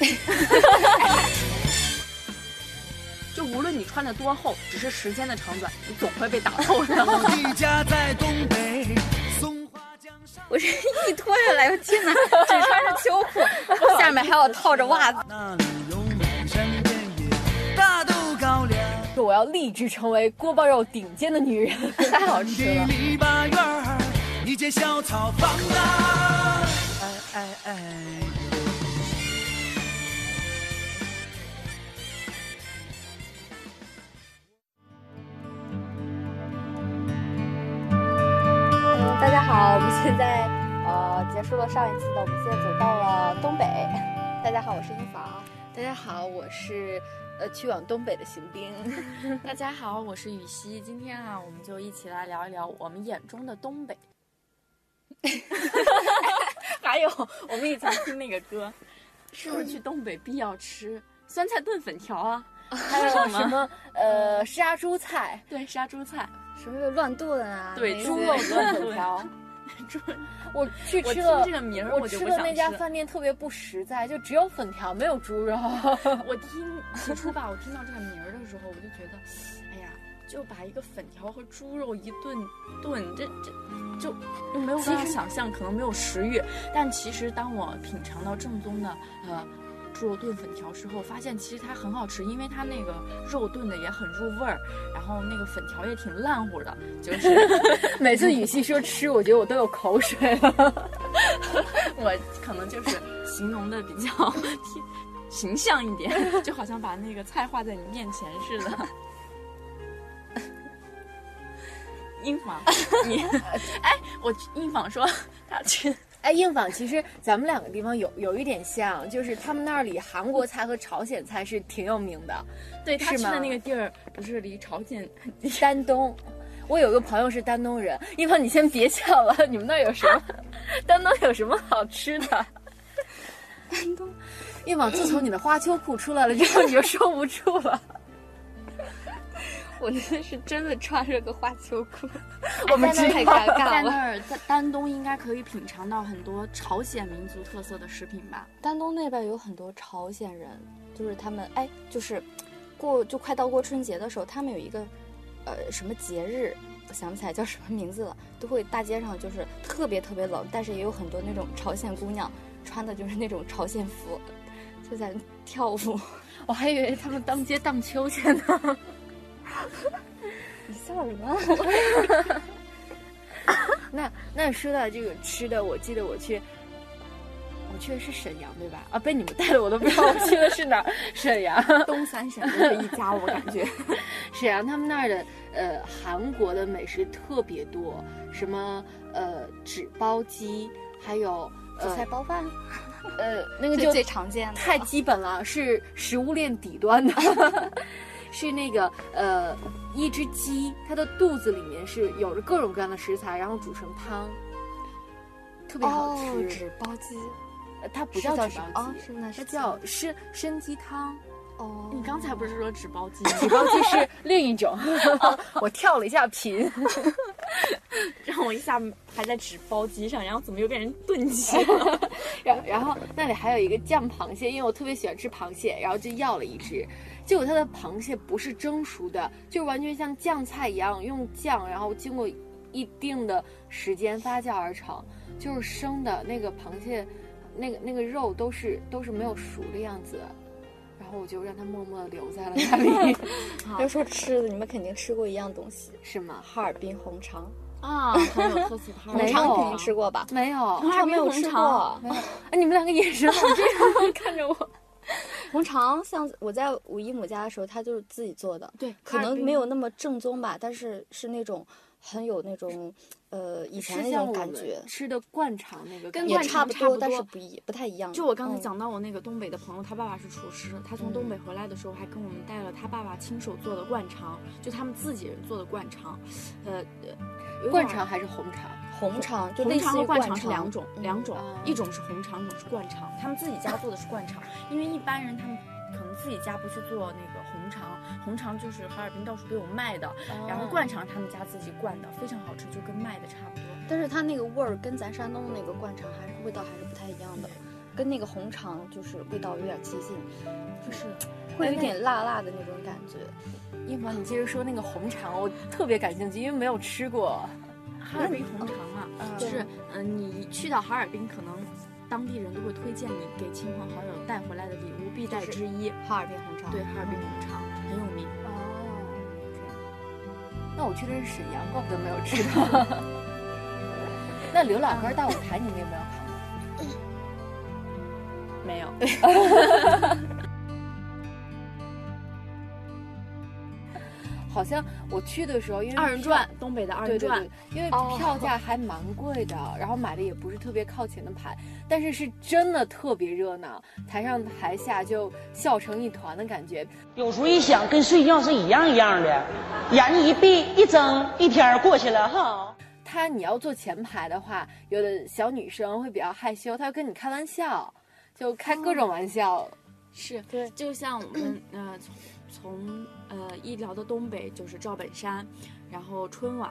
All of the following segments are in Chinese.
就无论你穿的多厚，只是时间的长短，你总会被打 透的。你家在东北，松花江上。我这一脱下来，我天哪，只穿着秋裤，下面还要套着袜子。那里有满山遍野大豆高粱。说我要立志成为锅包肉顶尖的女人，太好吃的了。篱笆院儿，一间小草房啊，哎哎哎。我们现在呃结束了上一次的，我们现在走到了东北。大家好，我是英房。大家好，我是呃去往东北的行兵。大家好，我是雨熙。今天啊，我们就一起来聊一聊我们眼中的东北。还有，我们以前听那个歌，是不是去东北必要吃酸菜炖粉条啊？还有什么呃杀猪菜？对，杀猪菜。什么乱炖啊？对，猪肉炖粉条。猪，我去吃了这个名儿，我吃的那家饭店特别不实在，就只有粉条，没有猪肉。我听 起初吧，我听到这个名儿的时候，我就觉得，哎呀，就把一个粉条和猪肉一顿炖，这这就没有办法想象，可能没有食欲。但其实当我品尝到正宗的呃。猪肉炖粉条之后，发现其实它很好吃，因为它那个肉炖的也很入味儿，然后那个粉条也挺烂乎的。就是 每次语气说吃，我觉得我都有口水了。我可能就是形容的比较 形象一点，就好像把那个菜画在你面前似的。英坊，你哎，我英坊说他去。哎，硬坊其实咱们两个地方有有一点像，就是他们那里韩国菜和朝鲜菜是挺有名的，对，他去的那个地儿不是离朝鲜 丹东。我有个朋友是丹东人，硬坊你先别笑了，你们那有什么？丹东有什么好吃的？丹东，硬坊自从你的花秋裤出来了之后，你就收不住了。我那是真的穿着个花秋裤，我们太尴尬了。在那儿，在丹东应该可以品尝到很多朝鲜民族特色的食品吧？丹东那边有很多朝鲜人，就是他们哎，就是过就快到过春节的时候，他们有一个呃什么节日，我想不起来叫什么名字了，都会大街上就是特别特别冷，但是也有很多那种朝鲜姑娘穿的就是那种朝鲜服，就在跳舞。我还以为他们当街荡秋千呢。你笑什么？那那说到这个吃的，我记得我去，我去的是沈阳对吧？啊，被你们带的我都不知道我去的是哪儿。沈阳东三省都是一家，我感觉。沈阳他们那儿的呃韩国的美食特别多，什么呃纸包鸡，还有紫菜包饭，呃那个就最常见的，太基本了，是食物链底端的。是那个呃，一只鸡，它的肚子里面是有着各种各样的食材，然后煮成汤，特别好吃。纸包鸡，呃，它不叫纸包鸡，是那它叫参参鸡汤。哦，你刚才不是说纸包鸡？纸包鸡是另一种。我跳了一下频，让我一下还在纸包鸡上，然后怎么又变成炖鸡了？然然后那里还有一个酱螃蟹，因为我特别喜欢吃螃蟹，然后就要了一只。结果它的螃蟹不是蒸熟的，就完全像酱菜一样，用酱，然后经过一定的时间发酵而成，就是生的那个螃蟹，那个那个肉都是都是没有熟的样子。然后我就让它默默的留在了那里。要说吃的，你们肯定吃过一样东西，是吗？哈尔滨红肠啊，很有特色。红肠肯定吃过吧？没有，红肠没有吃过。哎，你们两个眼神好这样 看着我。红肠像我在我姨母家的时候，她就是自己做的，对，可能没有那么正宗吧，但是是那种很有那种。呃，以前那种感觉，吃的灌肠那个跟也差不多，但是不一不太一样。就我刚才讲到我那个东北的朋友，他爸爸是厨师，他从东北回来的时候还跟我们带了他爸爸亲手做的灌肠，就他们自己人做的灌肠。呃，灌肠还是红肠？红肠就红肠和灌肠是两种，两种，一种是红肠，一种是灌肠。他们自己家做的是灌肠，因为一般人他们。可能自己家不去做那个红肠，就是哈尔滨到处都有卖的，然后灌肠他们家自己灌的，非常好吃，就跟卖的差不多。但是它那个味儿跟咱山东的那个灌肠还是味道还是不太一样的。跟那个红肠就是味道有点接近，就是会有点辣辣的那种感觉。一凡，你接着说那个红肠，我特别感兴趣，因为没有吃过。哈尔滨红肠嘛，就是嗯，你去到哈尔滨，可能当地人都会推荐你给亲朋好友带回来的礼物必带之一。哈尔滨红肠，对，哈尔滨红肠很有名。哦，那我去的是沈阳，怪不得没有吃到。那刘老根大舞台，你们有没有看过？没有。好像我去的时候，因为二人转，东北的二人转，因为票价还蛮贵的，然后买的也不是特别靠前的排，但是是真的特别热闹，台上台下就笑成一团的感觉。有时候一想，跟睡觉是一样一样的，眼睛一闭一睁，一天过去了哈。他你要坐前排的话，有的小女生会比较害羞，她要跟你开玩笑，就开各种玩笑。是对，就像我们呃从。呃一聊的东北就是赵本山，然后春晚，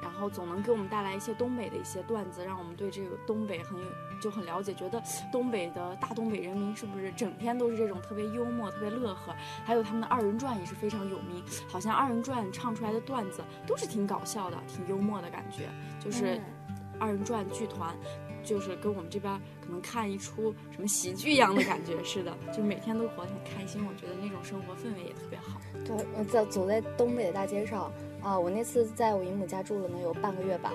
然后总能给我们带来一些东北的一些段子，让我们对这个东北很有就很了解，觉得东北的大东北人民是不是整天都是这种特别幽默、特别乐呵？还有他们的二人转也是非常有名，好像二人转唱出来的段子都是挺搞笑的、挺幽默的感觉，就是二人转剧团。就是跟我们这边可能看一出什么喜剧一样的感觉似的，就每天都活得很开心。我觉得那种生活氛围也特别好。对，我在走在东北的大街上啊，我那次在我姨母家住了能有半个月吧。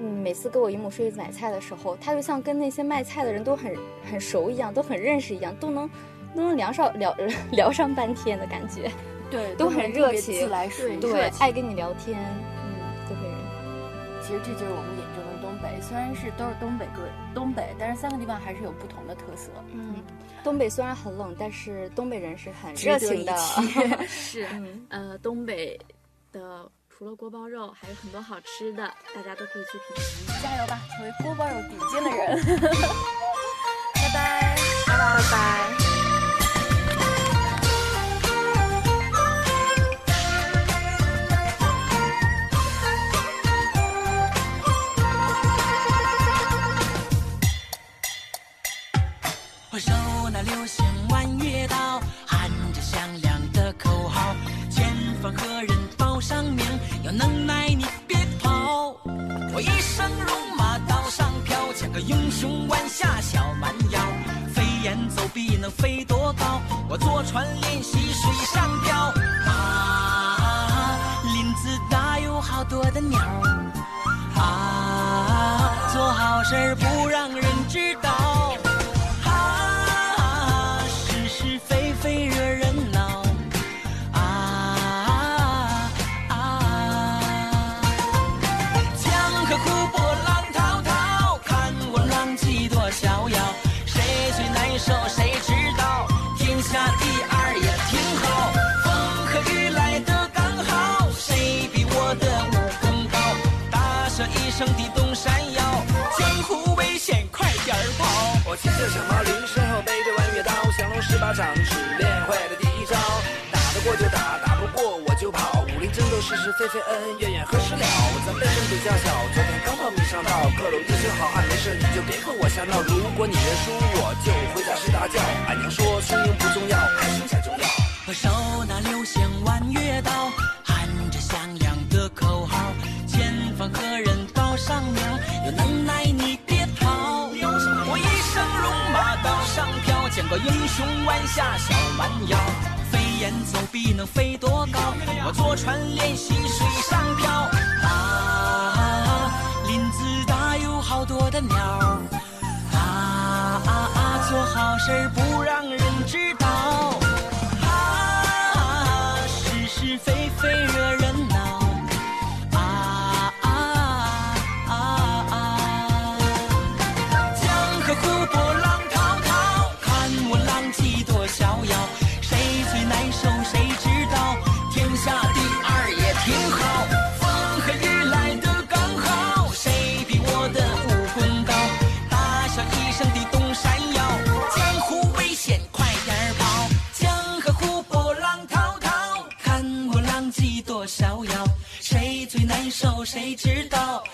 嗯，每次跟我姨母出去买菜的时候，她就像跟那些卖菜的人都很很熟一样，都很认识一样，都能都能聊上聊 聊上半天的感觉。对，都很热情，自来水，对，爱跟你聊天。嗯，东北人。其实这就是我们眼中的。北虽然是都是东北各东北，但是三个地方还是有不同的特色。嗯，东北虽然很冷，但是东北人是很热情的。是，呃，东北的除了锅包肉，还有很多好吃的，大家都可以去品尝。加油吧，成为锅包肉顶尖的人！我行弯月刀，喊着响亮的口号，前方何人报上名？有能耐你别跑！我一生戎马刀上飘，像个英雄弯下小蛮腰，飞檐走壁能飞多高？我坐船练习水上漂。啊，手谁知道天下第二也挺好风和雨来的刚好谁比我的武功高大笑一声地动山摇江湖危险快点跑我骑着小毛驴身后背着弯月刀降龙十八掌只练会了第一招打得过就打打不过我争斗是是非非，恩恩怨怨何时了？咱辈分比较小，昨天刚报名上道。各路英雄好汉，没事你就别和我瞎闹。如果你认输，我就回家睡大觉。俺娘说输赢不重要，开心才重要。我手拿流星弯月刀，喊着响亮的口号，前方何人报上名？有能耐你别跑！我一身戎马刀上飘。见过英雄弯下小蛮腰，檐走壁能飞多高？我坐船练习水上漂。啊，林子大有好多的鸟。啊啊啊，做好事不让人知道。啊，是是非非惹人。逍遥谁最难受谁知道